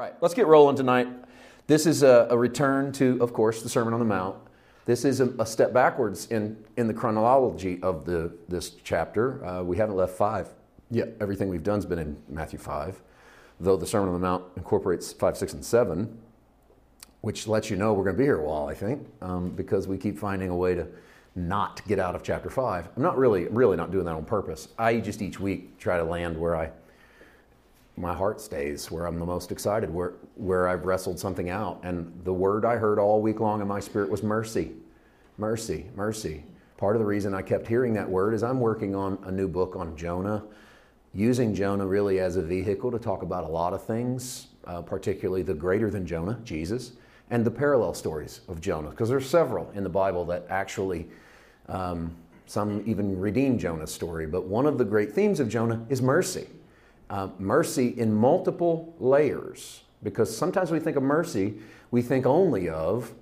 right, let's get rolling tonight. This is a, a return to, of course, the Sermon on the Mount. This is a, a step backwards in, in the chronology of the, this chapter. Uh, we haven't left five yet. Everything we've done has been in Matthew 5, though the Sermon on the Mount incorporates 5, 6, and 7, which lets you know we're going to be here a while, I think, um, because we keep finding a way to not get out of chapter 5. I'm not really, really not doing that on purpose. I just each week try to land where I my heart stays, where I'm the most excited, where, where I've wrestled something out. And the word I heard all week long in my spirit was mercy. Mercy, mercy. Part of the reason I kept hearing that word is I'm working on a new book on Jonah, using Jonah really as a vehicle to talk about a lot of things, uh, particularly the greater than Jonah, Jesus, and the parallel stories of Jonah, because there's several in the Bible that actually. Um, some even redeem Jonah's story, but one of the great themes of Jonah is mercy uh, mercy in multiple layers. Because sometimes we think of mercy, we think only of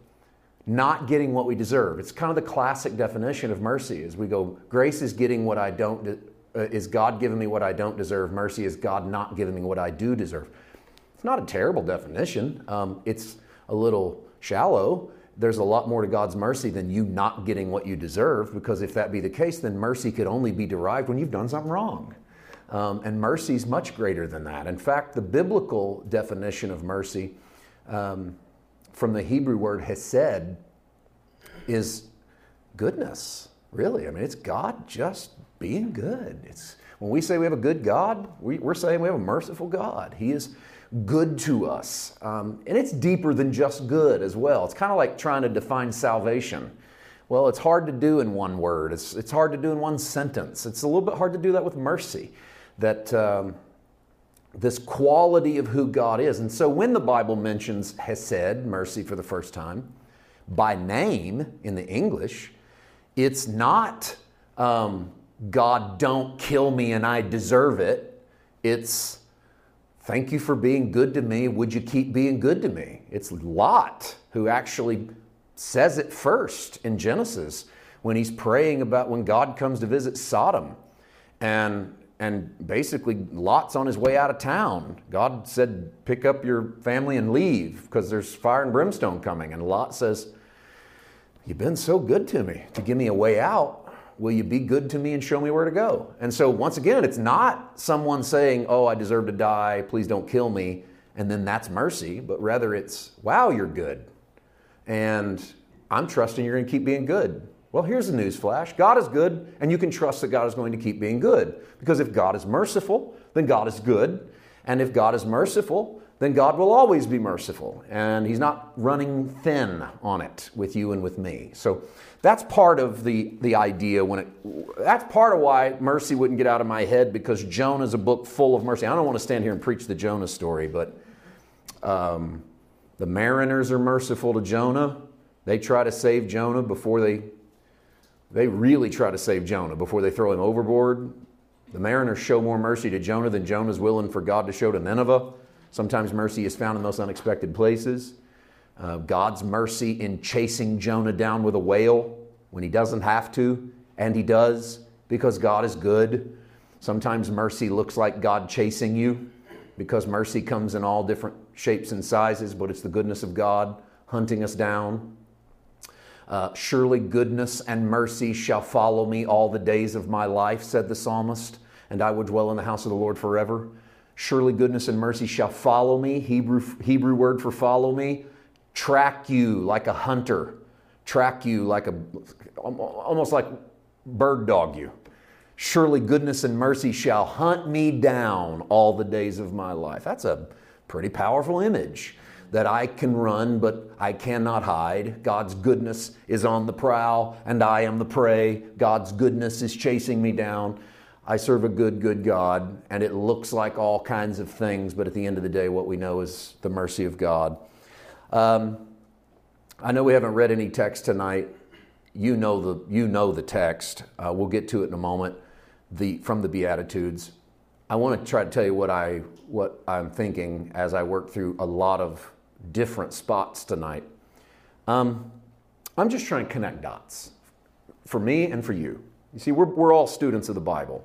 not getting what we deserve. It's kind of the classic definition of mercy is we go, grace is getting what I don't, de- uh, is God giving me what I don't deserve. Mercy is God not giving me what I do deserve. It's not a terrible definition. Um, it's a little shallow. There's a lot more to God's mercy than you not getting what you deserve, because if that be the case, then mercy could only be derived when you've done something wrong. Um, and mercy is much greater than that. In fact, the biblical definition of mercy um, from the Hebrew word hesed is goodness, really. I mean, it's God just being good. It's, when we say we have a good God, we, are saying we have a merciful God. He is good to us. Um, and it's deeper than just good as well. It's kind of like trying to define salvation. Well, it's hard to do in one word, it's, it's hard to do in one sentence. It's a little bit hard to do that with mercy that um, this quality of who God is. And so when the Bible mentions Hesed, mercy for the first time, by name in the English, it's not um, God, don't kill me and I deserve it. It's thank you for being good to me. Would you keep being good to me? It's Lot who actually says it first in Genesis when he's praying about when God comes to visit Sodom. And and basically Lot's on his way out of town. God said, Pick up your family and leave because there's fire and brimstone coming. And Lot says, You've been so good to me to give me a way out. Will you be good to me and show me where to go? And so, once again, it's not someone saying, Oh, I deserve to die, please don't kill me, and then that's mercy, but rather it's, Wow, you're good. And I'm trusting you're going to keep being good. Well, here's the news flash God is good, and you can trust that God is going to keep being good. Because if God is merciful, then God is good. And if God is merciful, then God will always be merciful. And He's not running thin on it with you and with me. So that's part of the, the idea when it, that's part of why mercy wouldn't get out of my head because Jonah is a book full of mercy. I don't want to stand here and preach the Jonah story, but um, the mariners are merciful to Jonah. They try to save Jonah before they they really try to save Jonah before they throw him overboard. The mariners show more mercy to Jonah than Jonah's willing for God to show to Nineveh. Sometimes mercy is found in those unexpected places. Uh, God's mercy in chasing Jonah down with a whale when he doesn't have to, and he does because God is good. Sometimes mercy looks like God chasing you because mercy comes in all different shapes and sizes, but it's the goodness of God hunting us down. Uh, Surely goodness and mercy shall follow me all the days of my life, said the psalmist, and I will dwell in the house of the Lord forever. Surely goodness and mercy shall follow me. Hebrew, Hebrew word for follow me. Track you like a hunter. Track you like a, almost like bird dog you. Surely goodness and mercy shall hunt me down all the days of my life. That's a pretty powerful image that I can run, but I cannot hide. God's goodness is on the prowl, and I am the prey. God's goodness is chasing me down. I serve a good, good God, and it looks like all kinds of things, but at the end of the day, what we know is the mercy of God. Um, I know we haven't read any text tonight. You know the, you know the text. Uh, we'll get to it in a moment the, from the Beatitudes. I want to try to tell you what, I, what I'm thinking as I work through a lot of different spots tonight. Um, I'm just trying to connect dots for me and for you. You see, we're, we're all students of the Bible.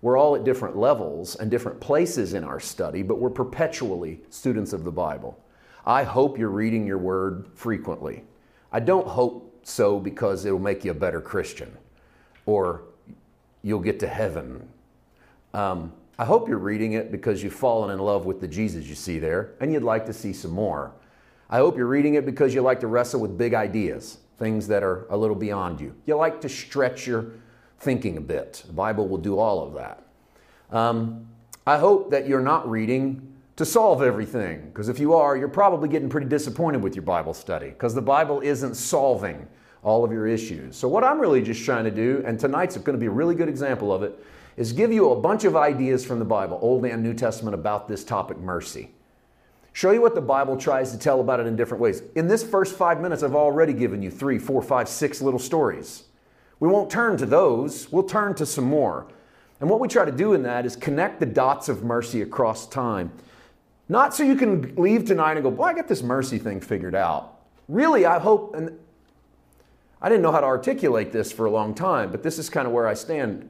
We're all at different levels and different places in our study, but we're perpetually students of the Bible. I hope you're reading your word frequently. I don't hope so because it'll make you a better Christian or you'll get to heaven. Um, I hope you're reading it because you've fallen in love with the Jesus you see there and you'd like to see some more. I hope you're reading it because you like to wrestle with big ideas, things that are a little beyond you. You like to stretch your thinking a bit. The Bible will do all of that. Um, I hope that you're not reading to solve everything, because if you are, you're probably getting pretty disappointed with your Bible study, because the Bible isn't solving all of your issues. So, what I'm really just trying to do, and tonight's going to be a really good example of it, is give you a bunch of ideas from the Bible, Old and New Testament, about this topic, mercy. Show you what the Bible tries to tell about it in different ways. In this first five minutes, I've already given you three, four, five, six little stories. We won't turn to those, we'll turn to some more. And what we try to do in that is connect the dots of mercy across time. Not so you can leave tonight and go, boy, I got this mercy thing figured out. Really, I hope, and I didn't know how to articulate this for a long time, but this is kind of where I stand.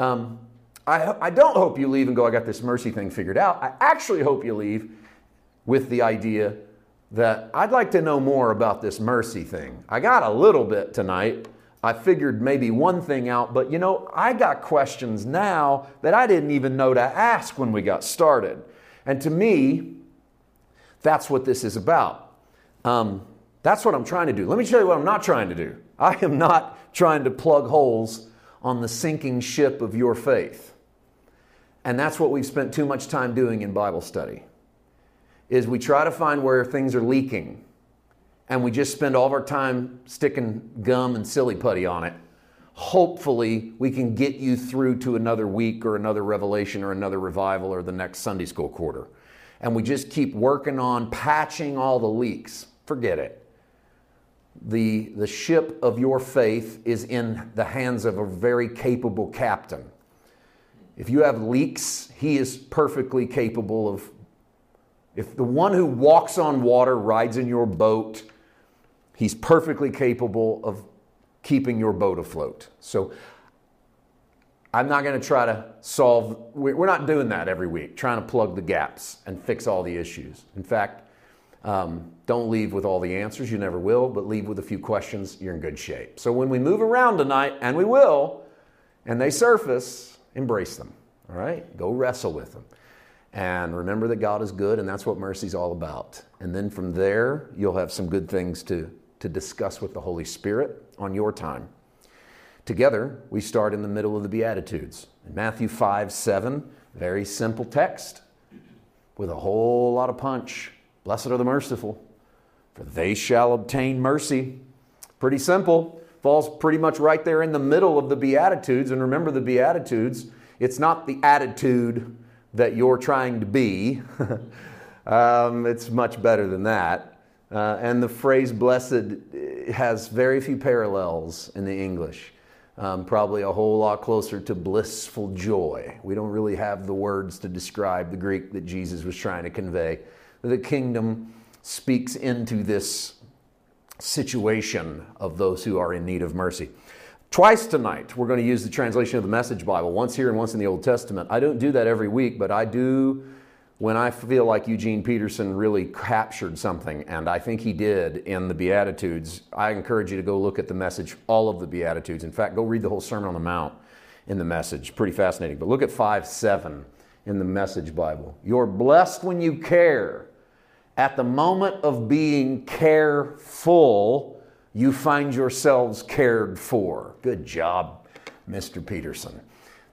Um, I, I don't hope you leave and go, I got this mercy thing figured out. I actually hope you leave with the idea that I'd like to know more about this mercy thing. I got a little bit tonight. I figured maybe one thing out, but you know, I got questions now that I didn't even know to ask when we got started. And to me, that's what this is about. Um, that's what I'm trying to do. Let me tell you what I'm not trying to do. I am not trying to plug holes on the sinking ship of your faith. And that's what we've spent too much time doing in Bible study. Is we try to find where things are leaking and we just spend all of our time sticking gum and silly putty on it. Hopefully, we can get you through to another week or another revelation or another revival or the next Sunday school quarter. And we just keep working on patching all the leaks. Forget it the, the ship of your faith is in the hands of a very capable captain. If you have leaks, he is perfectly capable of. If the one who walks on water rides in your boat, he's perfectly capable of keeping your boat afloat. So I'm not going to try to solve, we're not doing that every week, trying to plug the gaps and fix all the issues. In fact, um, don't leave with all the answers, you never will, but leave with a few questions, you're in good shape. So when we move around tonight, and we will, and they surface, embrace them, all right? Go wrestle with them. And remember that God is good, and that's what mercy is all about. And then from there, you'll have some good things to, to discuss with the Holy Spirit on your time. Together, we start in the middle of the Beatitudes. In Matthew 5 7, very simple text with a whole lot of punch. Blessed are the merciful, for they shall obtain mercy. Pretty simple. Falls pretty much right there in the middle of the Beatitudes. And remember, the Beatitudes, it's not the attitude that you're trying to be, um, it's much better than that. Uh, and the phrase blessed has very few parallels in the English. Um, probably a whole lot closer to blissful joy. We don't really have the words to describe the Greek that Jesus was trying to convey the kingdom speaks into this situation of those who are in need of mercy. Twice tonight, we're going to use the translation of the Message Bible, once here and once in the Old Testament. I don't do that every week, but I do when I feel like Eugene Peterson really captured something, and I think he did in the Beatitudes. I encourage you to go look at the message, all of the Beatitudes. In fact, go read the whole Sermon on the Mount in the message. Pretty fascinating. But look at 5 7 in the Message Bible. You're blessed when you care at the moment of being careful, you find yourselves cared for. Good job, Mr. Peterson.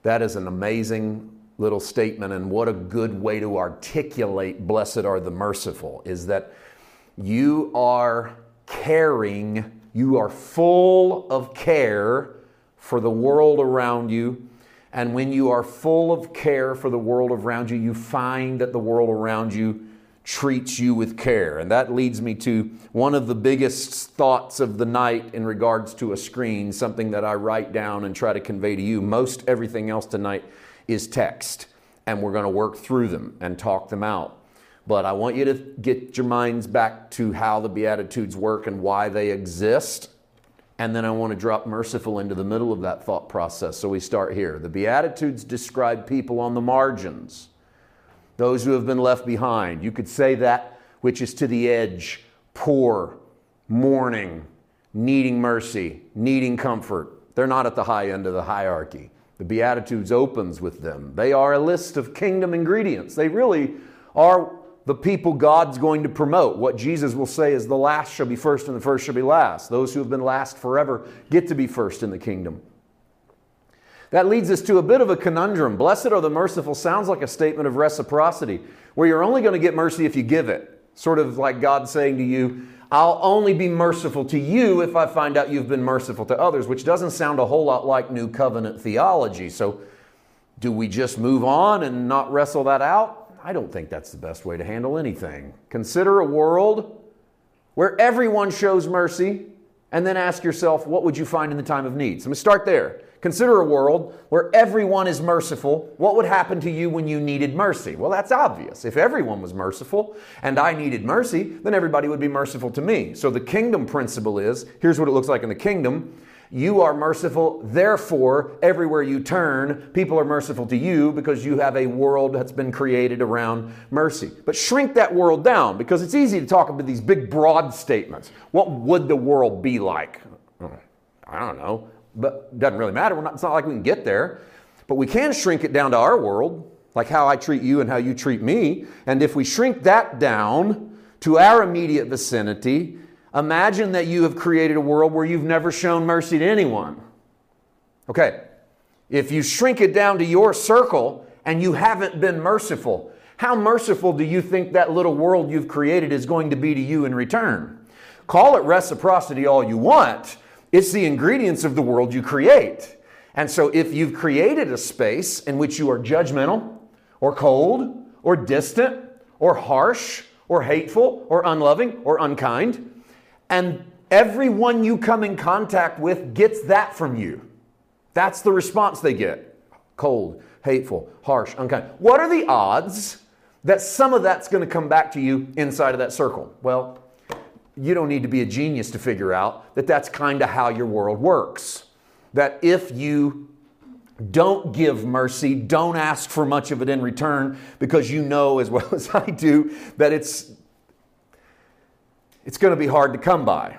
That is an amazing little statement, and what a good way to articulate blessed are the merciful is that you are caring, you are full of care for the world around you. And when you are full of care for the world around you, you find that the world around you treats you with care. And that leads me to one of the biggest thoughts of the night in regards to a screen, something that I write down and try to convey to you. Most everything else tonight is text, and we're going to work through them and talk them out. But I want you to get your minds back to how the Beatitudes work and why they exist. And then I want to drop merciful into the middle of that thought process. So we start here. The Beatitudes describe people on the margins, those who have been left behind. You could say that which is to the edge, poor, mourning, needing mercy, needing comfort. They're not at the high end of the hierarchy. The Beatitudes opens with them. They are a list of kingdom ingredients. They really are the people God's going to promote. What Jesus will say is the last shall be first and the first shall be last. Those who have been last forever get to be first in the kingdom. That leads us to a bit of a conundrum. Blessed are the merciful sounds like a statement of reciprocity, where you're only going to get mercy if you give it. Sort of like God saying to you, I'll only be merciful to you if I find out you've been merciful to others, which doesn't sound a whole lot like New Covenant theology. So, do we just move on and not wrestle that out? I don't think that's the best way to handle anything. Consider a world where everyone shows mercy, and then ask yourself, what would you find in the time of need? So, I'm going to start there. Consider a world where everyone is merciful. What would happen to you when you needed mercy? Well, that's obvious. If everyone was merciful and I needed mercy, then everybody would be merciful to me. So the kingdom principle is here's what it looks like in the kingdom. You are merciful, therefore, everywhere you turn, people are merciful to you because you have a world that's been created around mercy. But shrink that world down because it's easy to talk about these big, broad statements. What would the world be like? Hmm, I don't know but doesn't really matter. Not, it's not like we can get there. But we can shrink it down to our world, like how I treat you and how you treat me. And if we shrink that down to our immediate vicinity, imagine that you have created a world where you've never shown mercy to anyone. Okay, if you shrink it down to your circle and you haven't been merciful, how merciful do you think that little world you've created is going to be to you in return? Call it reciprocity all you want, it's the ingredients of the world you create. And so if you've created a space in which you are judgmental or cold or distant or harsh or hateful or unloving or unkind, and everyone you come in contact with gets that from you, that's the response they get cold, hateful, harsh, unkind. What are the odds that some of that's going to come back to you inside of that circle? Well, you don't need to be a genius to figure out that that's kind of how your world works. That if you don't give mercy, don't ask for much of it in return because you know as well as I do that it's it's going to be hard to come by.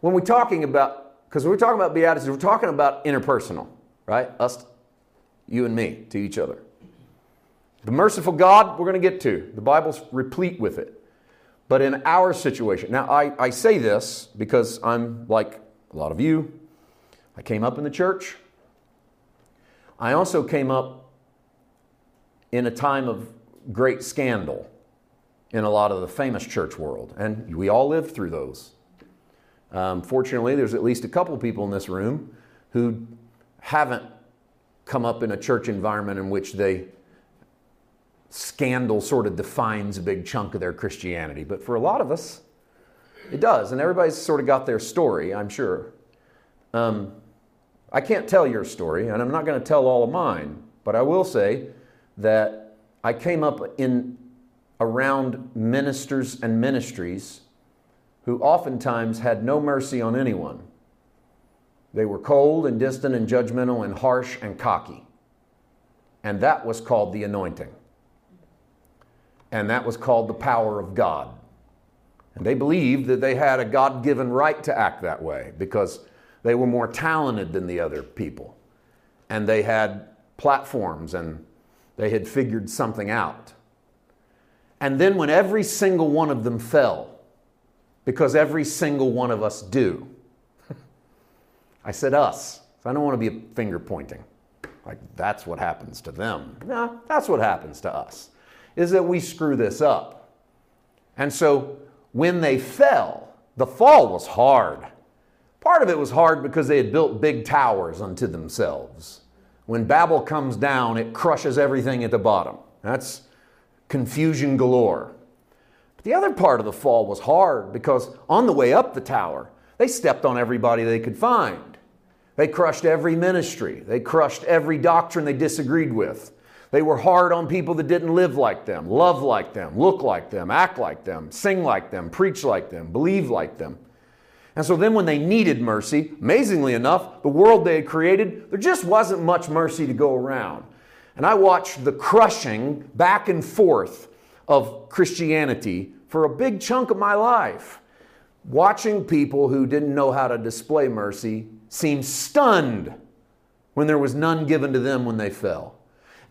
When we're talking about because we're talking about beatitudes, we're talking about interpersonal, right? Us you and me to each other. The merciful God, we're going to get to. The Bible's replete with it. But in our situation, now I, I say this because I'm like a lot of you. I came up in the church. I also came up in a time of great scandal in a lot of the famous church world, and we all lived through those. Um, fortunately, there's at least a couple people in this room who haven't come up in a church environment in which they scandal sort of defines a big chunk of their Christianity. But for a lot of us, it does. And everybody's sort of got their story, I'm sure. Um, I can't tell your story, and I'm not going to tell all of mine, but I will say that I came up in around ministers and ministries who oftentimes had no mercy on anyone. They were cold and distant and judgmental and harsh and cocky. And that was called the anointing and that was called the power of God. And they believed that they had a God given right to act that way because they were more talented than the other people. And they had platforms and they had figured something out. And then when every single one of them fell, because every single one of us do, I said us. So I don't want to be finger pointing. Like that's what happens to them. No, that's what happens to us is that we screw this up. And so when they fell, the fall was hard. Part of it was hard because they had built big towers unto themselves. When Babel comes down, it crushes everything at the bottom. That's confusion galore. But the other part of the fall was hard because on the way up the tower, they stepped on everybody they could find. They crushed every ministry, they crushed every doctrine they disagreed with. They were hard on people that didn't live like them, love like them, look like them, act like them, sing like them, preach like them, believe like them. And so then, when they needed mercy, amazingly enough, the world they had created, there just wasn't much mercy to go around. And I watched the crushing back and forth of Christianity for a big chunk of my life. Watching people who didn't know how to display mercy seem stunned when there was none given to them when they fell.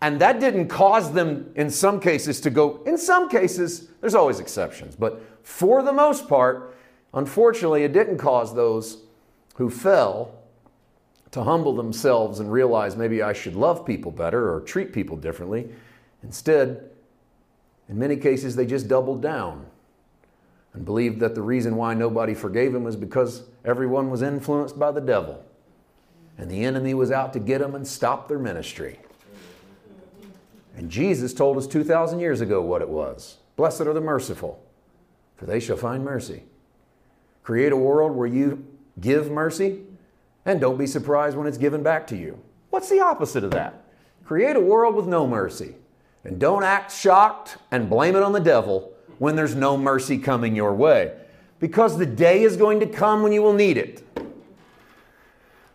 And that didn't cause them, in some cases, to go, in some cases, there's always exceptions, but for the most part, unfortunately, it didn't cause those who fell to humble themselves and realize maybe I should love people better or treat people differently. Instead, in many cases, they just doubled down and believed that the reason why nobody forgave them was because everyone was influenced by the devil and the enemy was out to get them and stop their ministry. And Jesus told us 2,000 years ago what it was Blessed are the merciful, for they shall find mercy. Create a world where you give mercy and don't be surprised when it's given back to you. What's the opposite of that? Create a world with no mercy and don't act shocked and blame it on the devil when there's no mercy coming your way because the day is going to come when you will need it.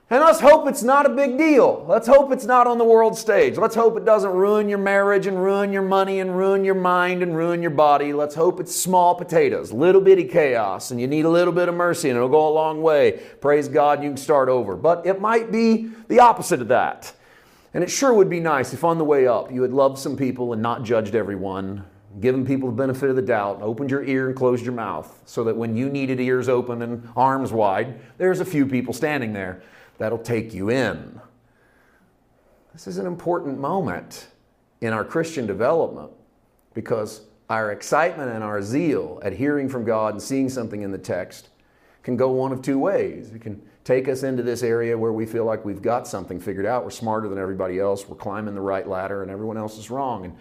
And let's hope it's not a big deal. Let's hope it's not on the world stage. Let's hope it doesn't ruin your marriage and ruin your money and ruin your mind and ruin your body. Let's hope it's small potatoes, little bitty chaos, and you need a little bit of mercy and it'll go a long way. Praise God, you can start over. But it might be the opposite of that. And it sure would be nice if on the way up you had loved some people and not judged everyone, given people the benefit of the doubt, opened your ear and closed your mouth so that when you needed ears open and arms wide, there's a few people standing there that'll take you in. This is an important moment in our Christian development because our excitement and our zeal at hearing from God and seeing something in the text can go one of two ways. It can take us into this area where we feel like we've got something figured out, we're smarter than everybody else, we're climbing the right ladder, and everyone else is wrong. And,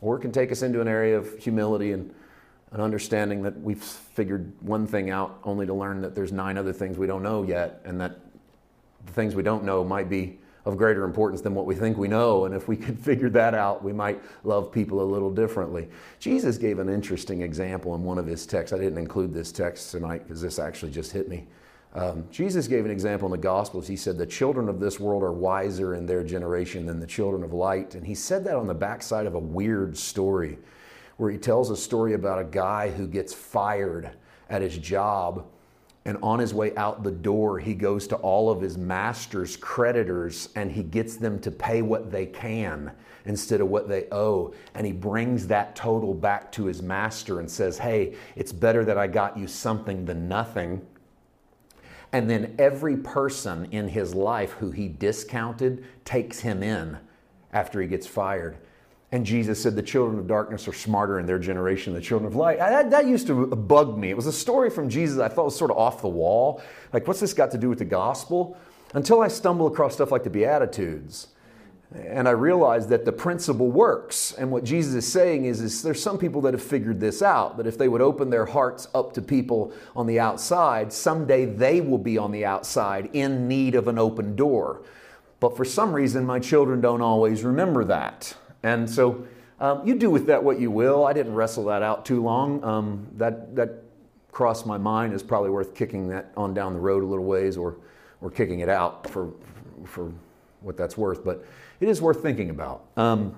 or it can take us into an area of humility and an understanding that we've figured one thing out only to learn that there's nine other things we don't know yet, and that the things we don't know might be of greater importance than what we think we know. And if we could figure that out, we might love people a little differently. Jesus gave an interesting example in one of his texts. I didn't include this text tonight because this actually just hit me. Um, Jesus gave an example in the Gospels. He said, The children of this world are wiser in their generation than the children of light. And he said that on the backside of a weird story where he tells a story about a guy who gets fired at his job and on his way out the door, he goes to all of his master's creditors and he gets them to pay what they can instead of what they owe. And he brings that total back to his master and says, Hey, it's better that I got you something than nothing. And then every person in his life who he discounted takes him in after he gets fired. And Jesus said, The children of darkness are smarter in their generation than the children of light. That, that, used to bug me. It was a story from Jesus I thought was sort of off the wall. Like, what's this got to do with the gospel? Until I stumble across stuff like the Beatitudes. And I realized that the principle works. And what Jesus is saying is, is there's some people that have figured this out, that if they would open their hearts up to people on the outside, someday they will be on the outside in need of an open door. But for some reason, my children don't always remember that. And so um, you do with that what you will. I didn't wrestle that out too long. Um, that, that crossed my mind is probably worth kicking that on down the road a little ways or, or kicking it out for, for what that's worth. But it is worth thinking about. Um,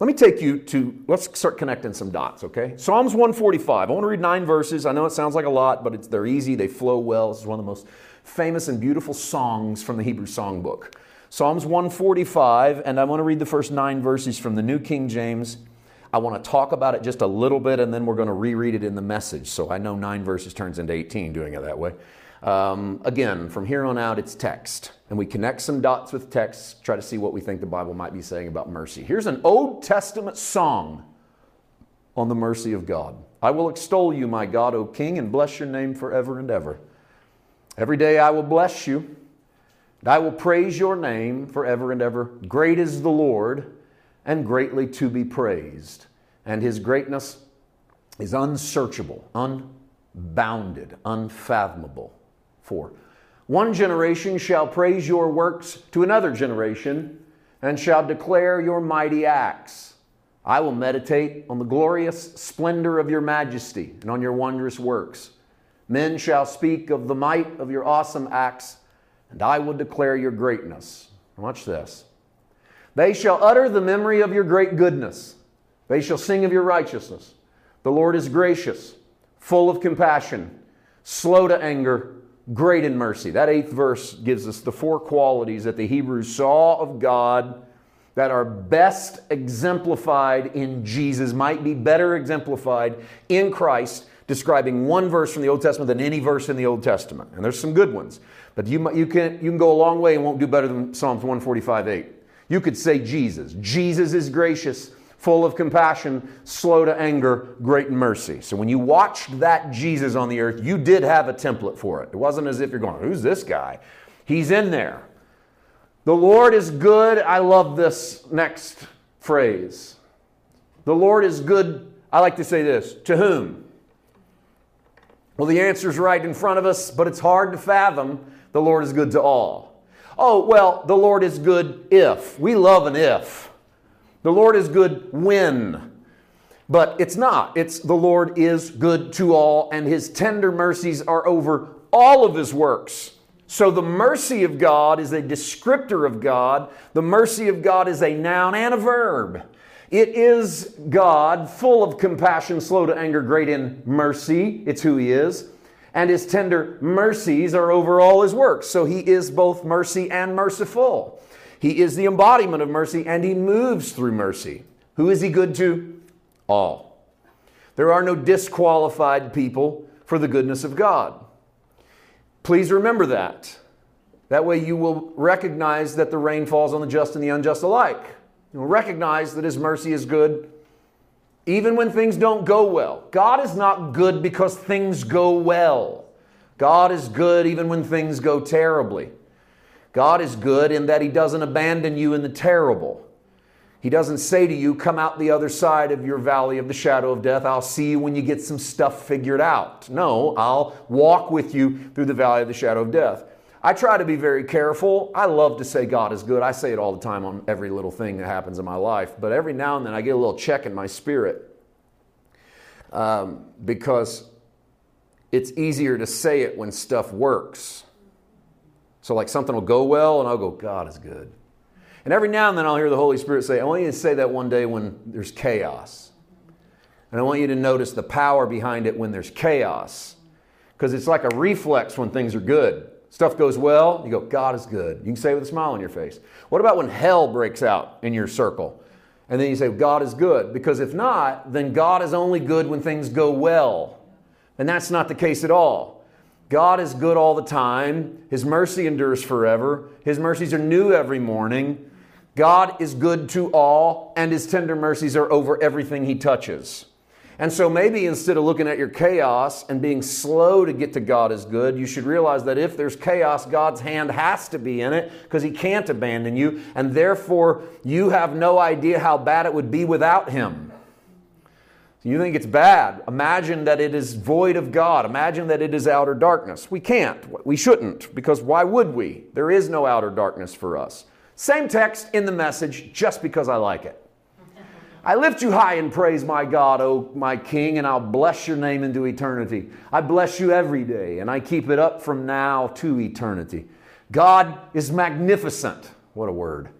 let me take you to, let's start connecting some dots, okay? Psalms 145. I want to read nine verses. I know it sounds like a lot, but they're easy, they flow well. This is one of the most famous and beautiful songs from the Hebrew songbook. Psalms 145, and I want to read the first nine verses from the New King James. I want to talk about it just a little bit, and then we're going to reread it in the message. So I know nine verses turns into 18 doing it that way. Um, again, from here on out, it's text. And we connect some dots with text, try to see what we think the Bible might be saying about mercy. Here's an Old Testament song on the mercy of God. I will extol you, my God, O King, and bless your name forever and ever. Every day I will bless you and I will praise your name forever and ever. Great is the Lord, and greatly to be praised. And his greatness is unsearchable, unbounded, unfathomable. For one generation shall praise your works to another generation, and shall declare your mighty acts. I will meditate on the glorious splendor of your majesty and on your wondrous works. Men shall speak of the might of your awesome acts, and I will declare your greatness. Watch this. They shall utter the memory of your great goodness. They shall sing of your righteousness. The Lord is gracious, full of compassion, slow to anger, great in mercy. That eighth verse gives us the four qualities that the Hebrews saw of God that are best exemplified in Jesus, might be better exemplified in Christ, describing one verse from the Old Testament than any verse in the Old Testament. And there's some good ones. But you, you, can, you can go a long way and won't do better than Psalms 145 8. You could say Jesus. Jesus is gracious, full of compassion, slow to anger, great in mercy. So when you watched that Jesus on the earth, you did have a template for it. It wasn't as if you're going, who's this guy? He's in there. The Lord is good. I love this next phrase. The Lord is good. I like to say this to whom? Well, the answer is right in front of us, but it's hard to fathom. The Lord is good to all. Oh, well, the Lord is good if. We love an if. The Lord is good when. But it's not. It's the Lord is good to all, and his tender mercies are over all of his works. So the mercy of God is a descriptor of God. The mercy of God is a noun and a verb. It is God, full of compassion, slow to anger, great in mercy. It's who He is. And His tender mercies are over all His works. So He is both mercy and merciful. He is the embodiment of mercy and He moves through mercy. Who is He good to? All. There are no disqualified people for the goodness of God. Please remember that. That way you will recognize that the rain falls on the just and the unjust alike. You'll recognize that His mercy is good even when things don't go well. God is not good because things go well. God is good even when things go terribly. God is good in that He doesn't abandon you in the terrible. He doesn't say to you, Come out the other side of your valley of the shadow of death. I'll see you when you get some stuff figured out. No, I'll walk with you through the valley of the shadow of death. I try to be very careful. I love to say God is good. I say it all the time on every little thing that happens in my life. But every now and then I get a little check in my spirit um, because it's easier to say it when stuff works. So, like something will go well, and I'll go, God is good. And every now and then I'll hear the Holy Spirit say, I want you to say that one day when there's chaos. And I want you to notice the power behind it when there's chaos. Because it's like a reflex when things are good. Stuff goes well, you go, God is good. You can say it with a smile on your face. What about when hell breaks out in your circle? And then you say, God is good. Because if not, then God is only good when things go well. And that's not the case at all. God is good all the time. His mercy endures forever. His mercies are new every morning. God is good to all, and His tender mercies are over everything He touches. And so maybe instead of looking at your chaos and being slow to get to God is good, you should realize that if there's chaos, God's hand has to be in it because He can't abandon you, and therefore you have no idea how bad it would be without Him. You think it's bad. Imagine that it is void of God. Imagine that it is outer darkness. We can't. We shouldn't, because why would we? There is no outer darkness for us. Same text in the message, just because I like it. I lift you high and praise my God, O my King, and I'll bless your name into eternity. I bless you every day, and I keep it up from now to eternity. God is magnificent. What a word.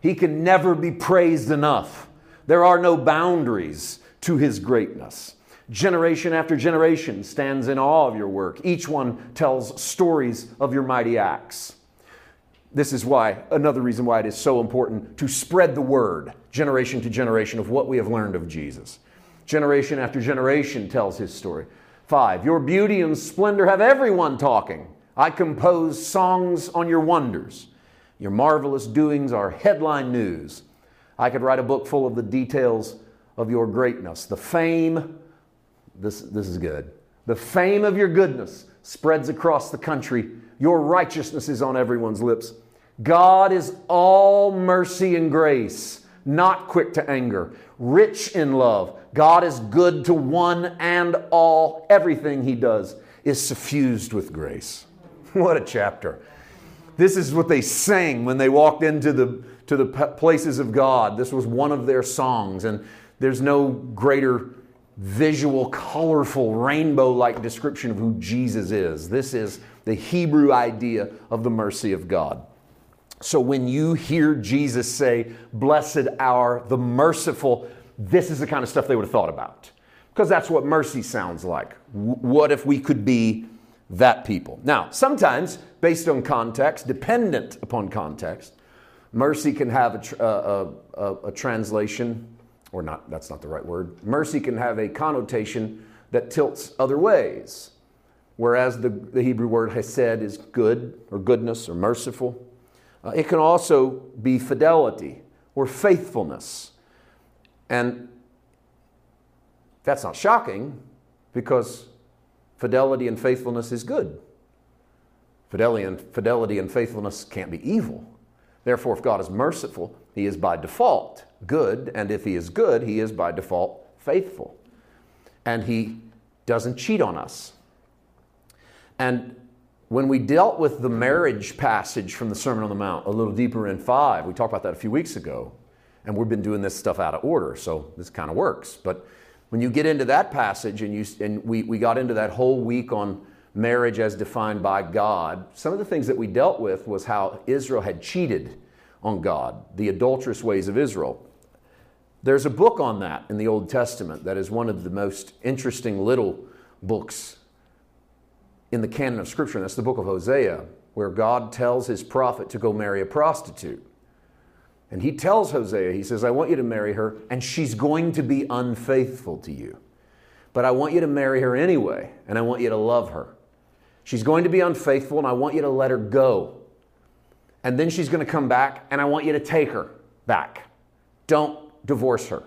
He can never be praised enough. There are no boundaries to his greatness. Generation after generation stands in awe of your work. Each one tells stories of your mighty acts. This is why, another reason why it is so important to spread the word, generation to generation, of what we have learned of Jesus. Generation after generation tells his story. Five, your beauty and splendor have everyone talking. I compose songs on your wonders. Your marvelous doings are headline news. I could write a book full of the details of your greatness. The fame, this, this is good. The fame of your goodness spreads across the country your righteousness is on everyone's lips. God is all mercy and grace, not quick to anger, rich in love. God is good to one and all. Everything he does is suffused with grace. What a chapter. This is what they sang when they walked into the, to the places of God. This was one of their songs, and there's no greater visual, colorful, rainbow like description of who Jesus is. This is the Hebrew idea of the mercy of God. So when you hear Jesus say, Blessed are the merciful, this is the kind of stuff they would have thought about. Because that's what mercy sounds like. what if we could be that people? Now, sometimes, based on context, dependent upon context, mercy can have a, tr- a, a, a translation or not, that's not the right word. Mercy can have a connotation that tilts other ways. Whereas the, the Hebrew word hesed is good or goodness or merciful. Uh, it can also be fidelity or faithfulness. And that's not shocking because fidelity and faithfulness is good. Fidelity and, fidelity and faithfulness can't be evil. Therefore, if God is merciful, he is by default good, and if he is good, he is by default faithful. And he doesn't cheat on us. And when we dealt with the marriage passage from the Sermon on the Mount a little deeper in five, we talked about that a few weeks ago, and we've been doing this stuff out of order, so this kind of works. But when you get into that passage, and, you, and we, we got into that whole week on marriage as defined by God, some of the things that we dealt with was how Israel had cheated on God, the adulterous ways of Israel. There's a book on that in the Old Testament that is one of the most interesting little books in the canon of Scripture, and that's the book of Hosea, where God tells his prophet to go marry a prostitute. And he tells Hosea, he says, I want you to marry her, and she's going to be unfaithful to you. But I want you to marry her anyway, and I want you to love her. She's going to be unfaithful, and I want you to let her go. And then she's going to come back, and I want you to take her back. Don't divorce her.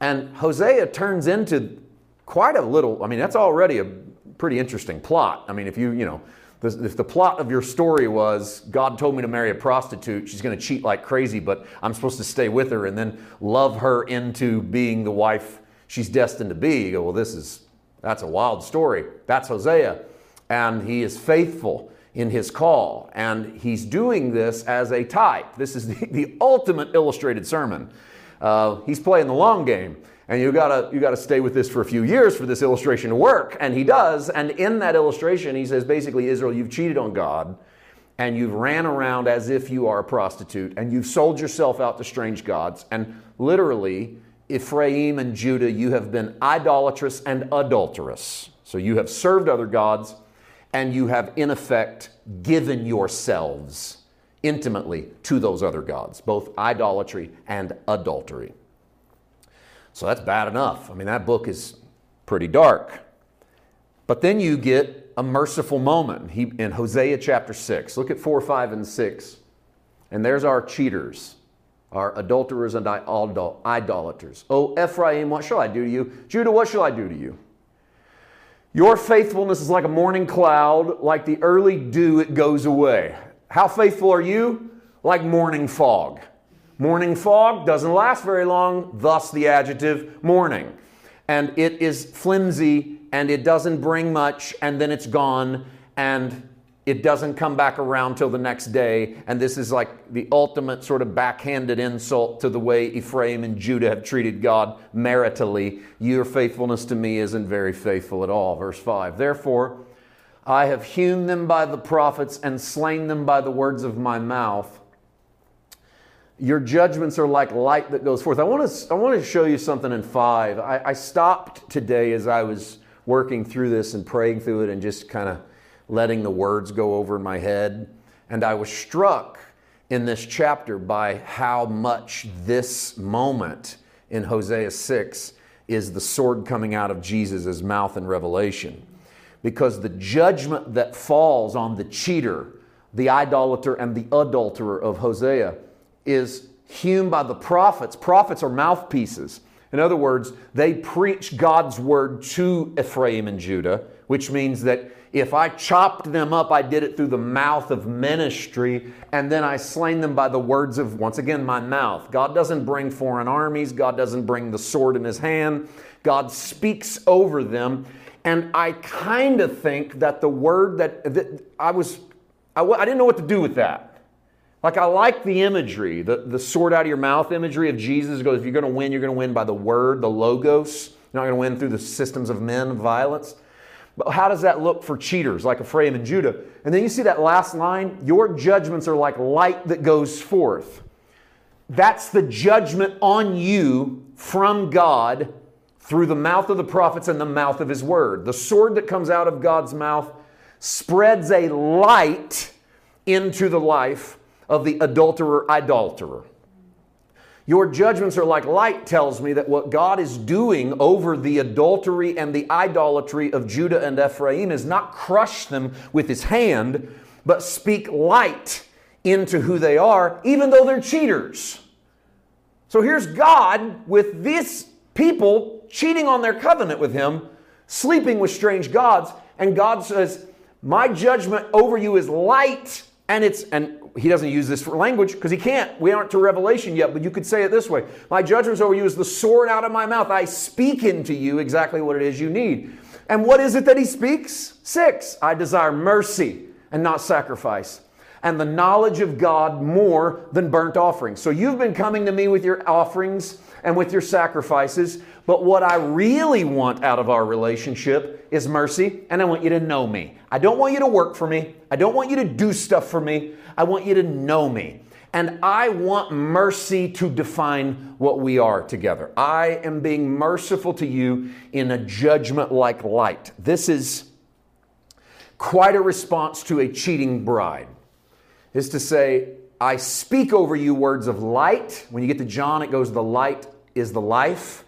And Hosea turns into quite a little, I mean, that's already a pretty interesting plot. I mean, if you, you know, if the plot of your story was God told me to marry a prostitute, she's going to cheat like crazy, but I'm supposed to stay with her and then love her into being the wife she's destined to be. You go, well, this is, that's a wild story. That's Hosea. And he is faithful in his call. And he's doing this as a type. This is the, the ultimate illustrated sermon. Uh, he's playing the long game. And you gotta, you gotta stay with this for a few years for this illustration to work. And he does. And in that illustration, he says basically, Israel, you've cheated on God and you've ran around as if you are a prostitute and you've sold yourself out to strange gods. And literally, Ephraim and Judah, you have been idolatrous and adulterous. So you have served other gods and you have, in effect, given yourselves intimately to those other gods, both idolatry and adultery. So that's bad enough. I mean, that book is pretty dark. But then you get a merciful moment he, in Hosea chapter 6. Look at 4, 5, and 6. And there's our cheaters, our adulterers and idolaters. Oh, Ephraim, what shall I do to you? Judah, what shall I do to you? Your faithfulness is like a morning cloud, like the early dew, it goes away. How faithful are you? Like morning fog. Morning fog doesn't last very long, thus the adjective morning. And it is flimsy and it doesn't bring much, and then it's gone, and it doesn't come back around till the next day. And this is like the ultimate sort of backhanded insult to the way Ephraim and Judah have treated God maritally. Your faithfulness to me isn't very faithful at all. Verse 5. Therefore, I have hewn them by the prophets and slain them by the words of my mouth. Your judgments are like light that goes forth. I want to, I want to show you something in five. I, I stopped today as I was working through this and praying through it and just kind of letting the words go over my head. And I was struck in this chapter by how much this moment in Hosea 6 is the sword coming out of Jesus' mouth in Revelation because the judgment that falls on the cheater, the idolater, and the adulterer of Hosea is hewn by the prophets. Prophets are mouthpieces. In other words, they preach God's word to Ephraim and Judah, which means that if I chopped them up, I did it through the mouth of ministry, and then I slain them by the words of, once again, my mouth. God doesn't bring foreign armies, God doesn't bring the sword in his hand. God speaks over them, and I kind of think that the word that, that I was, I, I didn't know what to do with that. Like, I like the imagery, the, the sword out of your mouth imagery of Jesus goes, if you're going to win, you're going to win by the word, the logos. You're not going to win through the systems of men violence. But how does that look for cheaters like Ephraim and Judah? And then you see that last line your judgments are like light that goes forth. That's the judgment on you from God through the mouth of the prophets and the mouth of his word. The sword that comes out of God's mouth spreads a light into the life of the adulterer idolater. Your judgments are like light tells me that what God is doing over the adultery and the idolatry of Judah and Ephraim is not crush them with his hand, but speak light into who they are, even though they're cheaters. So here's God with these people cheating on their covenant with him, sleeping with strange gods, and God says, My judgment over you is light, and it's and he doesn't use this for language because he can't. We aren't to Revelation yet, but you could say it this way My judgments over you is the sword out of my mouth. I speak into you exactly what it is you need. And what is it that he speaks? Six, I desire mercy and not sacrifice, and the knowledge of God more than burnt offerings. So you've been coming to me with your offerings and with your sacrifices, but what I really want out of our relationship is mercy, and I want you to know me. I don't want you to work for me. I don't want you to do stuff for me. I want you to know me. And I want mercy to define what we are together. I am being merciful to you in a judgment like light. This is quite a response to a cheating bride, is to say, I speak over you words of light. When you get to John, it goes, The light is the life.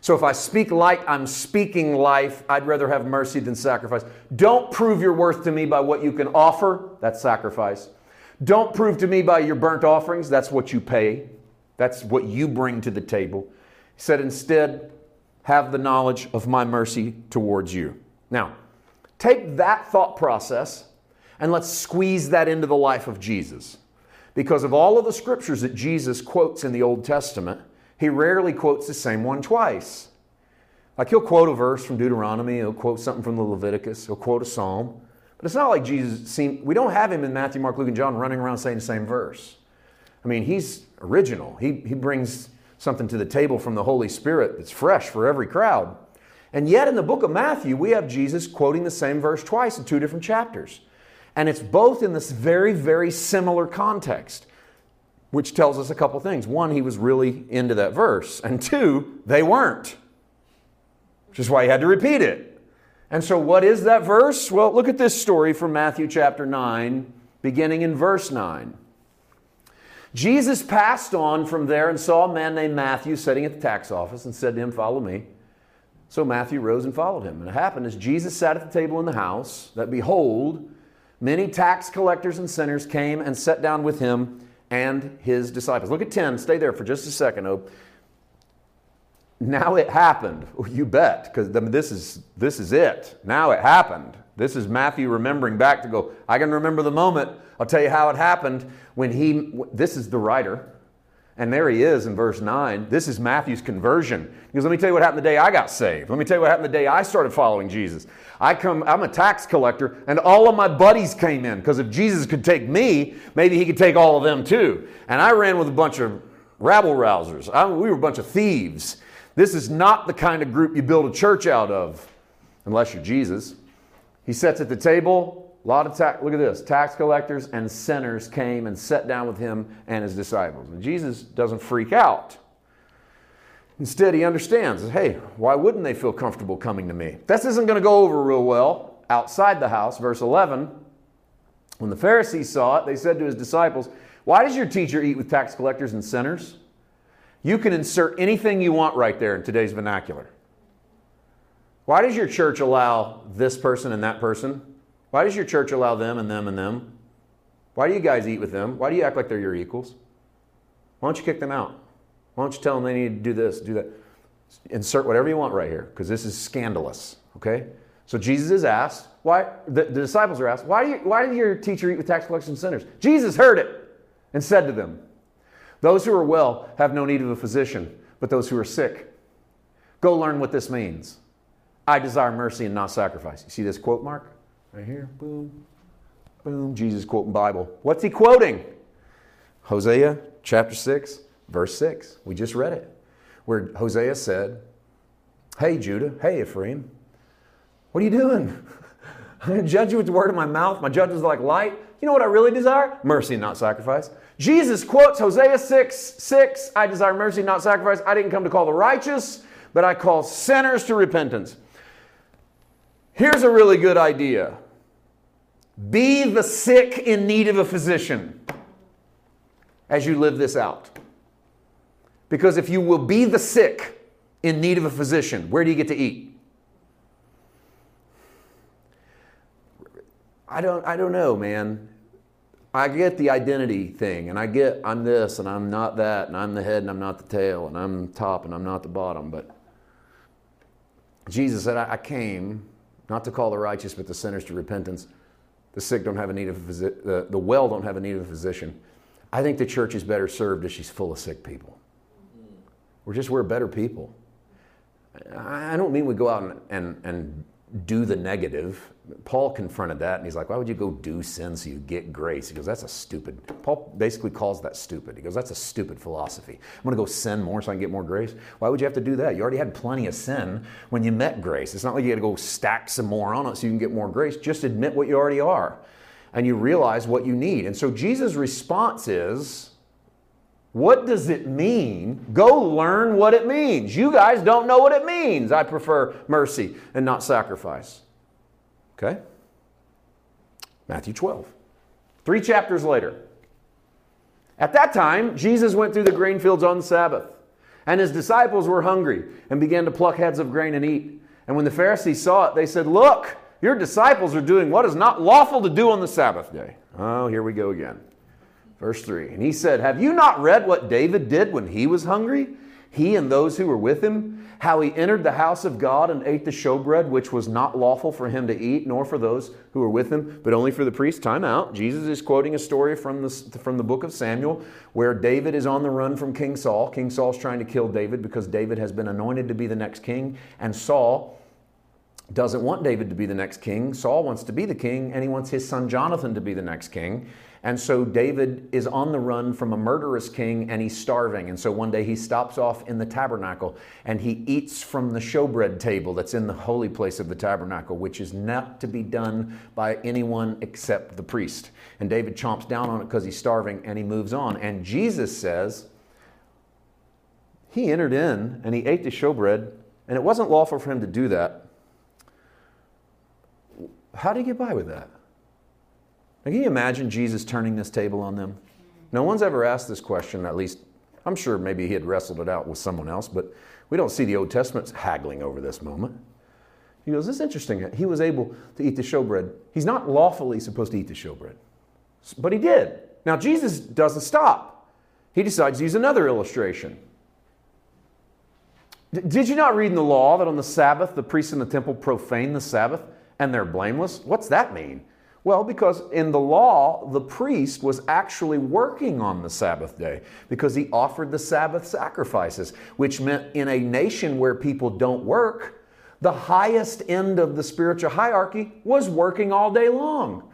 So if I speak light, I'm speaking life. I'd rather have mercy than sacrifice. Don't prove your worth to me by what you can offer. That's sacrifice. Don't prove to me by your burnt offerings. That's what you pay. That's what you bring to the table. He said, instead, have the knowledge of my mercy towards you. Now, take that thought process and let's squeeze that into the life of Jesus. Because of all of the scriptures that Jesus quotes in the Old Testament, he rarely quotes the same one twice. Like he'll quote a verse from Deuteronomy, he'll quote something from the Leviticus, he'll quote a psalm. But it's not like Jesus seemed, we don't have him in Matthew, Mark, Luke, and John running around saying the same verse. I mean, he's original. He, he brings something to the table from the Holy Spirit that's fresh for every crowd. And yet, in the book of Matthew, we have Jesus quoting the same verse twice in two different chapters. And it's both in this very, very similar context, which tells us a couple things. One, he was really into that verse. And two, they weren't, which is why he had to repeat it. And so, what is that verse? Well, look at this story from Matthew chapter 9, beginning in verse 9. Jesus passed on from there and saw a man named Matthew sitting at the tax office and said to him, Follow me. So Matthew rose and followed him. And it happened as Jesus sat at the table in the house that behold, many tax collectors and sinners came and sat down with him and his disciples. Look at 10. Stay there for just a second, Oh. Now it happened. You bet, because this is, this is it. Now it happened. This is Matthew remembering back to go, I can remember the moment. I'll tell you how it happened when he, this is the writer. And there he is in verse 9. This is Matthew's conversion. Goes, Let me tell you what happened the day I got saved. Let me tell you what happened the day I started following Jesus. I come, I'm a tax collector, and all of my buddies came in because if Jesus could take me, maybe he could take all of them too. And I ran with a bunch of rabble rousers. We were a bunch of thieves. This is not the kind of group you build a church out of, unless you're Jesus. He sits at the table. A lot of tax, look at this tax collectors and sinners came and sat down with him and his disciples. And Jesus doesn't freak out. Instead, he understands hey, why wouldn't they feel comfortable coming to me? This isn't going to go over real well outside the house. Verse 11 When the Pharisees saw it, they said to his disciples, Why does your teacher eat with tax collectors and sinners? You can insert anything you want right there in today's vernacular. Why does your church allow this person and that person? Why does your church allow them and them and them? Why do you guys eat with them? Why do you act like they're your equals? Why don't you kick them out? Why don't you tell them they need to do this, do that? Insert whatever you want right here, because this is scandalous, okay? So Jesus is asked, why, the, the disciples are asked, why, do you, why did your teacher eat with tax collectors and sinners? Jesus heard it and said to them, those who are well have no need of a physician, but those who are sick. Go learn what this means. I desire mercy and not sacrifice. You see this quote mark? Right here. Boom. Boom. Jesus quoting Bible. What's he quoting? Hosea chapter 6, verse 6. We just read it. Where Hosea said, Hey, Judah. Hey, Ephraim. What are you doing? I'm going to judge you with the word of my mouth. My judgment is like light. You know what I really desire? Mercy and not sacrifice. Jesus quotes Hosea 6 6. I desire mercy, not sacrifice. I didn't come to call the righteous, but I call sinners to repentance. Here's a really good idea be the sick in need of a physician as you live this out. Because if you will be the sick in need of a physician, where do you get to eat? I don't, I don't know, man. I get the identity thing, and I get I'm this and I'm not that, and I'm the head and I'm not the tail, and I'm top and I'm not the bottom. But Jesus said, I came not to call the righteous, but the sinners to repentance. The sick don't have a need of a physician, the, the well don't have a need of a physician. I think the church is better served if she's full of sick people. We're just, we're better people. I don't mean we go out and, and, and do the negative. Paul confronted that and he's like, Why would you go do sin so you get grace? He goes, That's a stupid. Paul basically calls that stupid. He goes, That's a stupid philosophy. I'm going to go sin more so I can get more grace. Why would you have to do that? You already had plenty of sin when you met grace. It's not like you had to go stack some more on it so you can get more grace. Just admit what you already are and you realize what you need. And so Jesus' response is, what does it mean? Go learn what it means. You guys don't know what it means. I prefer mercy and not sacrifice. Okay? Matthew 12. Three chapters later. At that time, Jesus went through the grain fields on the Sabbath, and his disciples were hungry and began to pluck heads of grain and eat. And when the Pharisees saw it, they said, Look, your disciples are doing what is not lawful to do on the Sabbath day. Oh, here we go again. Verse 3 And he said, Have you not read what David did when he was hungry? He and those who were with him, how he entered the house of God and ate the showbread, which was not lawful for him to eat, nor for those who were with him, but only for the priest. Time out. Jesus is quoting a story from the, from the book of Samuel where David is on the run from King Saul. King Saul's trying to kill David because David has been anointed to be the next king, and Saul doesn't want David to be the next king. Saul wants to be the king, and he wants his son Jonathan to be the next king. And so David is on the run from a murderous king and he's starving. And so one day he stops off in the tabernacle and he eats from the showbread table that's in the holy place of the tabernacle, which is not to be done by anyone except the priest. And David chomps down on it because he's starving and he moves on. And Jesus says, He entered in and he ate the showbread, and it wasn't lawful for him to do that. How did he get by with that? Now, can you imagine Jesus turning this table on them? No one's ever asked this question, at least I'm sure maybe he had wrestled it out with someone else, but we don't see the Old Testament haggling over this moment. He goes, This is interesting. He was able to eat the showbread. He's not lawfully supposed to eat the showbread, but he did. Now, Jesus doesn't stop. He decides to use another illustration. Did you not read in the law that on the Sabbath the priests in the temple profane the Sabbath and they're blameless? What's that mean? Well, because in the law, the priest was actually working on the Sabbath day because he offered the Sabbath sacrifices, which meant in a nation where people don't work, the highest end of the spiritual hierarchy was working all day long.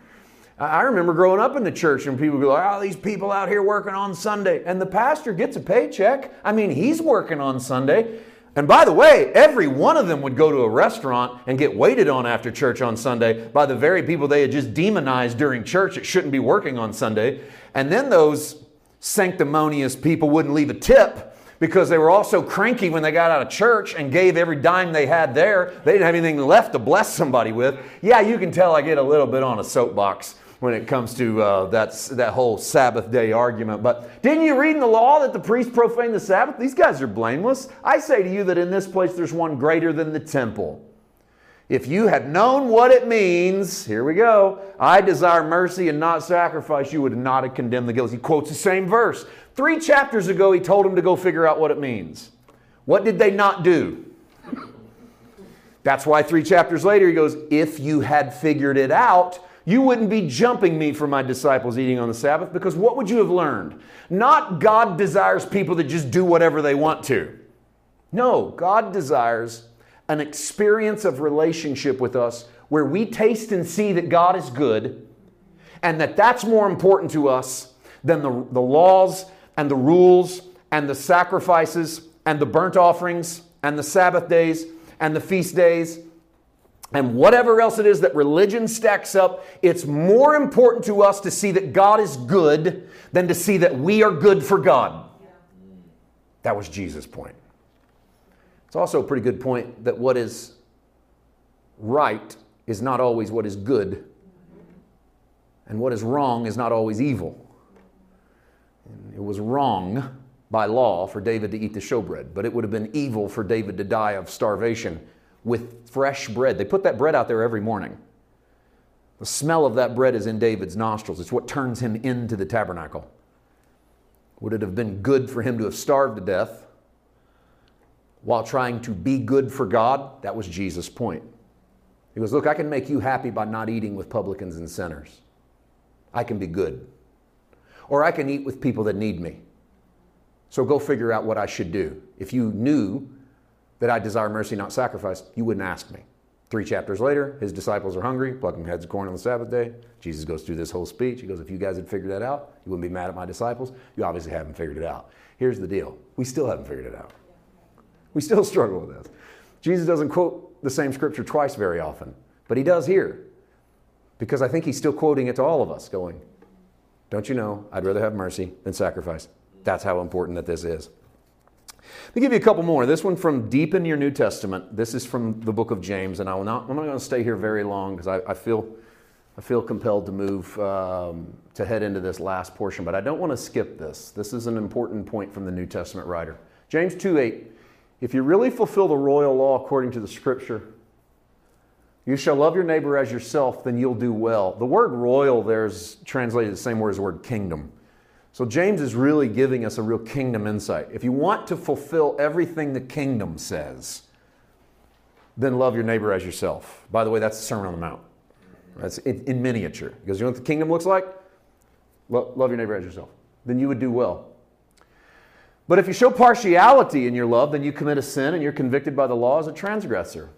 I remember growing up in the church and people go, oh, these people out here working on Sunday. And the pastor gets a paycheck. I mean, he's working on Sunday. And by the way, every one of them would go to a restaurant and get waited on after church on Sunday by the very people they had just demonized during church It shouldn't be working on Sunday. And then those sanctimonious people wouldn't leave a tip because they were also cranky when they got out of church and gave every dime they had there. They didn't have anything left to bless somebody with. Yeah, you can tell I get a little bit on a soapbox when it comes to uh, that, that whole Sabbath day argument. But didn't you read in the law that the priests profaned the Sabbath? These guys are blameless. I say to you that in this place there's one greater than the temple. If you had known what it means, here we go, I desire mercy and not sacrifice, you would not have condemned the guilty. He quotes the same verse. Three chapters ago, he told them to go figure out what it means. What did they not do? That's why three chapters later, he goes, If you had figured it out, you wouldn't be jumping me for my disciples eating on the Sabbath because what would you have learned? Not God desires people that just do whatever they want to. No, God desires an experience of relationship with us where we taste and see that God is good and that that's more important to us than the, the laws and the rules and the sacrifices and the burnt offerings and the Sabbath days and the feast days and whatever else it is that religion stacks up, it's more important to us to see that God is good than to see that we are good for God. That was Jesus' point. It's also a pretty good point that what is right is not always what is good, and what is wrong is not always evil. It was wrong by law for David to eat the showbread, but it would have been evil for David to die of starvation with fresh bread. They put that bread out there every morning. The smell of that bread is in David's nostrils. It's what turns him into the tabernacle. Would it have been good for him to have starved to death while trying to be good for God? That was Jesus' point. He goes, Look, I can make you happy by not eating with publicans and sinners. I can be good. Or I can eat with people that need me. So go figure out what I should do. If you knew that I desire mercy, not sacrifice, you wouldn't ask me. Three chapters later, his disciples are hungry, plucking heads of corn on the Sabbath day. Jesus goes through this whole speech. He goes, If you guys had figured that out, you wouldn't be mad at my disciples. You obviously haven't figured it out. Here's the deal we still haven't figured it out. We still struggle with this. Jesus doesn't quote the same scripture twice very often, but he does here because I think he's still quoting it to all of us, going, Don't you know, I'd rather have mercy than sacrifice. That's how important that this is. Let me give you a couple more. This one from deep in your New Testament. This is from the book of James, and I will not, I'm not going to stay here very long because I, I, feel, I feel compelled to move um, to head into this last portion, but I don't want to skip this. This is an important point from the New Testament writer. James 2 8. If you really fulfill the royal law according to the scripture, you shall love your neighbor as yourself, then you'll do well. The word royal there is translated the same word as the word kingdom. So James is really giving us a real kingdom insight. If you want to fulfill everything the kingdom says, then love your neighbor as yourself. By the way, that's the Sermon on the Mount. That's in, miniature. Because you know what the kingdom looks like? Love your neighbor as yourself. Then you would do well. But if you show partiality in your love, then you commit a sin and you're convicted by the law as a transgressor.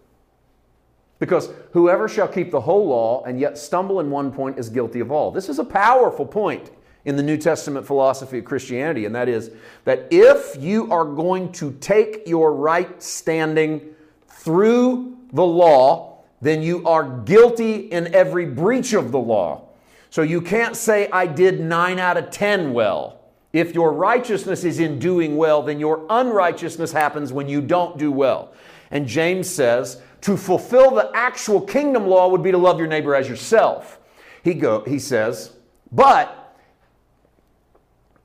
Because whoever shall keep the whole law and yet stumble in one point is guilty of all. This is a powerful point in the New Testament philosophy of Christianity, and that is that if you are going to take your right standing through the law, then you are guilty in every breach of the law. So you can't say, I did nine out of ten well. If your righteousness is in doing well, then your unrighteousness happens when you don't do well. And James says, to fulfill the actual kingdom law would be to love your neighbor as yourself. He, go, he says, but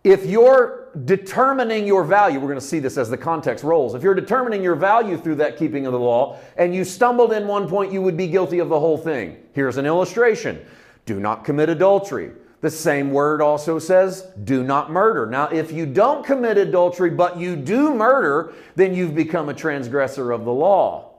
if you're determining your value, we're going to see this as the context rolls. If you're determining your value through that keeping of the law and you stumbled in one point, you would be guilty of the whole thing. Here's an illustration do not commit adultery. The same word also says, do not murder. Now, if you don't commit adultery, but you do murder, then you've become a transgressor of the law.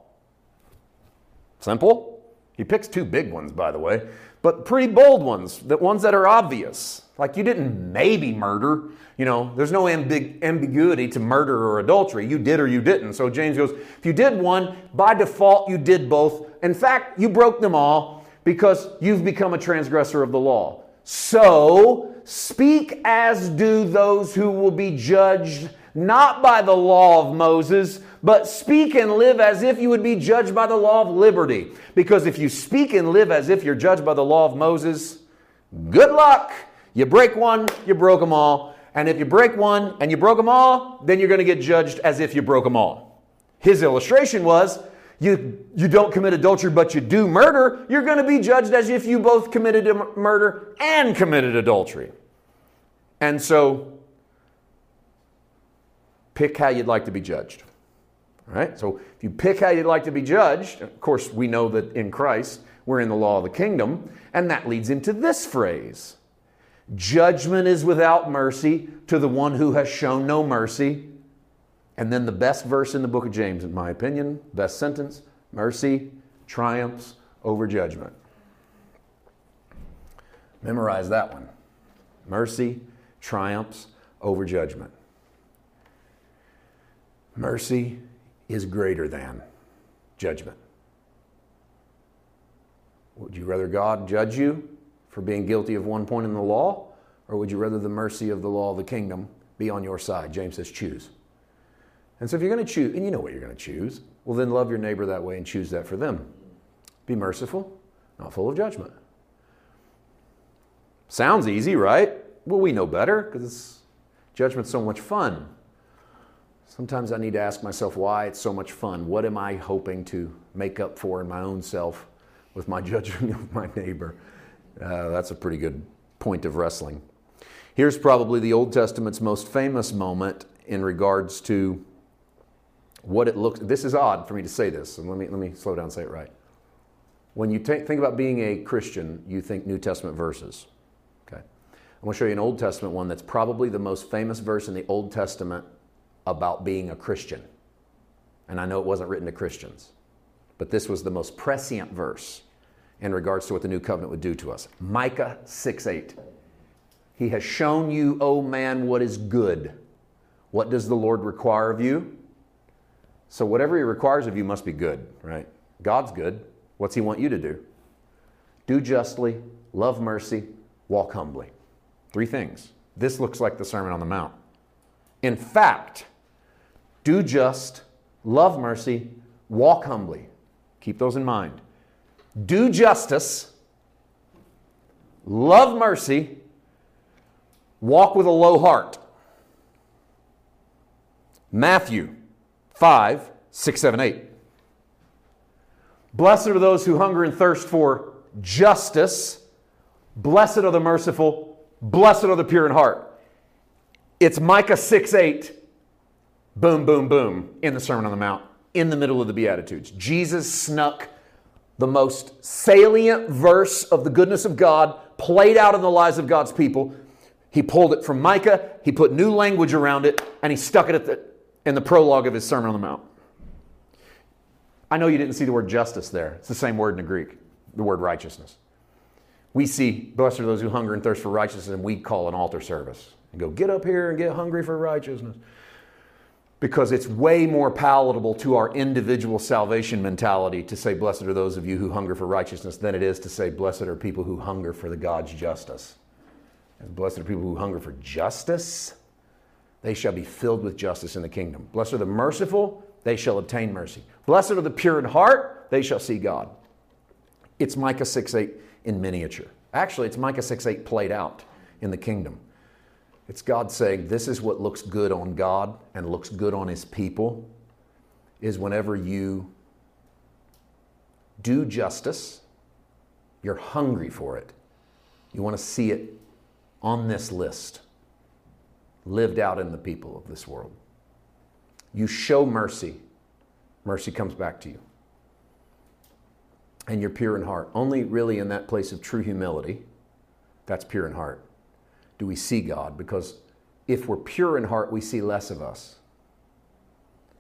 Simple? He picks two big ones, by the way, but pretty bold ones, the ones that are obvious. Like you didn't maybe murder. You know, there's no ambig- ambiguity to murder or adultery. You did or you didn't. So James goes, if you did one, by default, you did both. In fact, you broke them all because you've become a transgressor of the law. So speak as do those who will be judged not by the law of Moses, but speak and live as if you would be judged by the law of liberty. Because if you speak and live as if you're judged by the law of Moses, good luck. You break one, you broke them all. And if you break one and you broke them all, then you're going to get judged as if you broke them all. His illustration was you, you don't commit adultery, but you do murder, you're going to be judged as if you both committed murder and committed adultery. And so, pick how you'd like to be judged. All right? So, if you pick how you'd like to be judged, of course, we know that in Christ, we're in the law of the kingdom, and that leads into this phrase Judgment is without mercy to the one who has shown no mercy. And then the best verse in the book of James, in my opinion, best sentence mercy triumphs over judgment. Memorize that one. Mercy triumphs over judgment. Mercy is greater than judgment. Would you rather God judge you for being guilty of one point in the law? Or would you rather the mercy of the law of the kingdom be on your side? James says, choose. And so if you're going to choose, and you know what you're going to choose, well, then love your neighbor that way and choose that for them. Be merciful, not full of judgment. Sounds easy, right? Well, we know better because judgment's so much fun. Sometimes I need to ask myself why it's so much fun. What am I hoping to make up for in my own self with my judging of my neighbor? Uh, that's a pretty good point of wrestling. Here's probably the Old Testament's most famous moment in regards to what it looks. This is odd for me to say this, and let me let me slow down and say it right. When you take, think about being a Christian, you think New Testament verses. Okay, I'm going to show you an Old Testament one that's probably the most famous verse in the Old Testament about being a Christian. And I know it wasn't written to Christians, but this was the most prescient verse in regards to what the new covenant would do to us. Micah 6 8. He has shown you, O man, what is good. What does the Lord require of you? So, whatever He requires of you must be good, right? God's good. What's He want you to do? Do justly, love mercy, walk humbly. Three things. This looks like the Sermon on the Mount. In fact, do just, love mercy, walk humbly. Keep those in mind. Do justice, love mercy, walk with a low heart. Matthew 5, 6, 7, 8. Blessed are those who hunger and thirst for justice. Blessed are the merciful. Blessed are the pure in heart. It's Micah 6, 8 boom, boom, boom, in the Sermon on the Mount, in the middle of the Beatitudes. Jesus snuck the most salient verse of the goodness of God played out in the lives of God's people. He pulled it from Micah, he put new language around it, and he stuck it the, in the prologue of his Sermon on the Mount. I know you didn't see the word justice there. It's the same word in the Greek, the word righteousness. We see, blessed are those who hunger and thirst for righteousness, and we call an altar service and go, get up here and get hungry for righteousness because it's way more palatable to our individual salvation mentality to say, Blessed are those of you who hunger for righteousness, than it is to say, Blessed are people who hunger for the God's justice. And blessed are people who hunger for justice, they shall be filled with justice in the kingdom. Blessed are the merciful, they shall obtain mercy. Blessed are the pure in heart, they shall see God. It's Micah 6 8 in miniature. Actually, it's Micah 6 8 played out in the kingdom. It's God saying, This is what looks good on God and looks good on His people, is whenever you do justice, you're hungry for it. You want to see it on this list, lived out in the people of this world. You show mercy, mercy comes back to you. And you're pure in heart. Only really in that place of true humility, that's pure in heart do we see God because if we're pure in heart, we see less of us.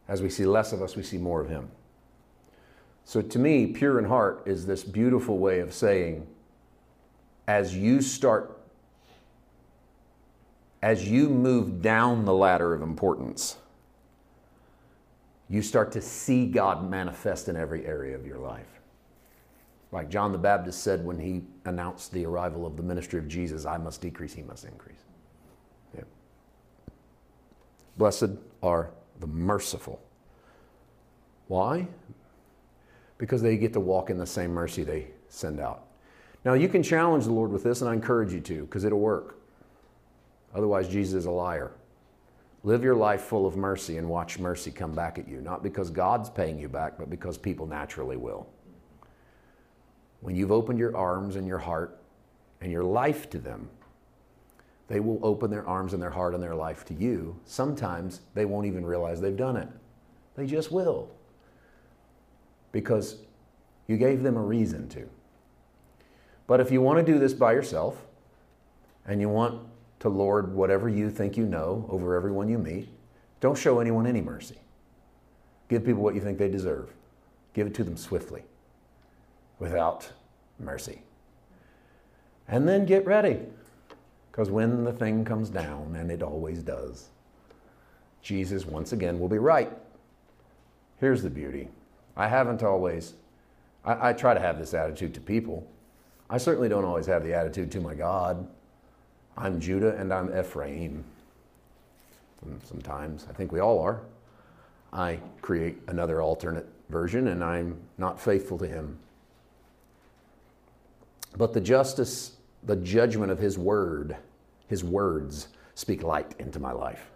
As we see less of us, we see more of Him. So to me, pure in heart is this beautiful way of saying, as you start, as you move down the ladder of importance, you start to see God manifest in every area of your life. Like John the Baptist said when he announced the arrival of the ministry of Jesus, I must decrease, he must increase. Yeah. Blessed are the merciful. Why? Because they get to walk in the same mercy they send out. Now, you can challenge the Lord with this, and I encourage you to, because it'll work. Otherwise, Jesus is a liar. Live your life full of mercy and watch mercy come back at you, not because God's paying you back, but because people naturally will when you've opened your arms and your heart and your life to them, they will open their arms and their heart and their life to you. Sometimes they won't even realize they've done it. They just will. Because you gave them a reason to. But if you want to do this by yourself and you want to lord whatever you think you know over everyone you meet, don't show anyone any mercy. Give people what you think they deserve. Give it to them swiftly without mercy. And then get ready, because when the thing comes down, and it always does, Jesus once again will be right. Here's the beauty I haven't always, I, I try to have this attitude to people. I certainly don't always have the attitude to my God. I'm Judah and I'm Ephraim. Sometimes, I think we all are. I create another alternate version and I'm not faithful to him. But the justice, the judgment of his word, his words speak light into my life.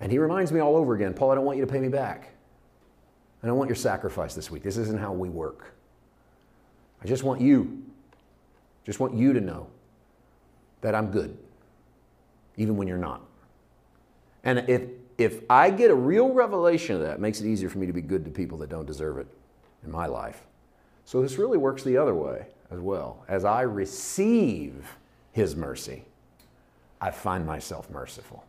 And he reminds me all over again Paul, I don't want you to pay me back. I don't want your sacrifice this week. This isn't how we work. I just want you, just want you to know that I'm good, even when you're not. And if, if I get a real revelation of that, it makes it easier for me to be good to people that don't deserve it in my life. So this really works the other way as well. As I receive His mercy, I find myself merciful.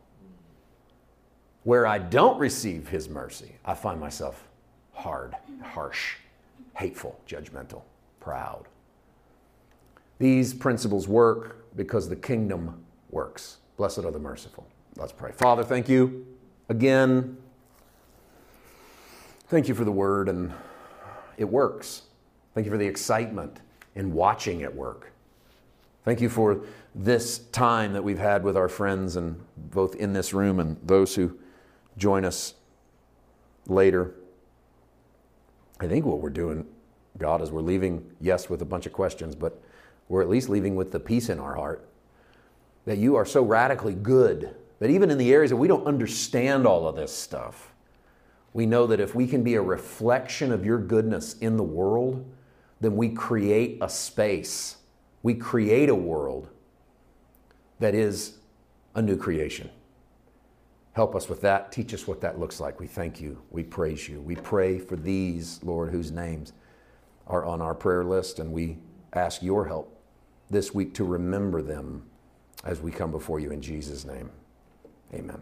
Where I don't receive His mercy, I find myself hard, harsh, hateful, judgmental, proud. These principles work because the kingdom works. Blessed are the merciful. Let's pray. Father, thank you again. Thank you for the word, and it works. Thank you for the excitement in watching it work. Thank you for this time that we've had with our friends, and both in this room and those who join us later. I think what we're doing, God, is we're leaving, yes, with a bunch of questions, but we're at least leaving with the peace in our heart that you are so radically good that even in the areas that we don't understand all of this stuff, we know that if we can be a reflection of your goodness in the world, then we create a space, we create a world that is a new creation. Help us with that. Teach us what that looks like. We thank you. We praise you. We pray for these, Lord, whose names are on our prayer list, and we ask your help this week to remember them as we come before you in Jesus' name. Amen.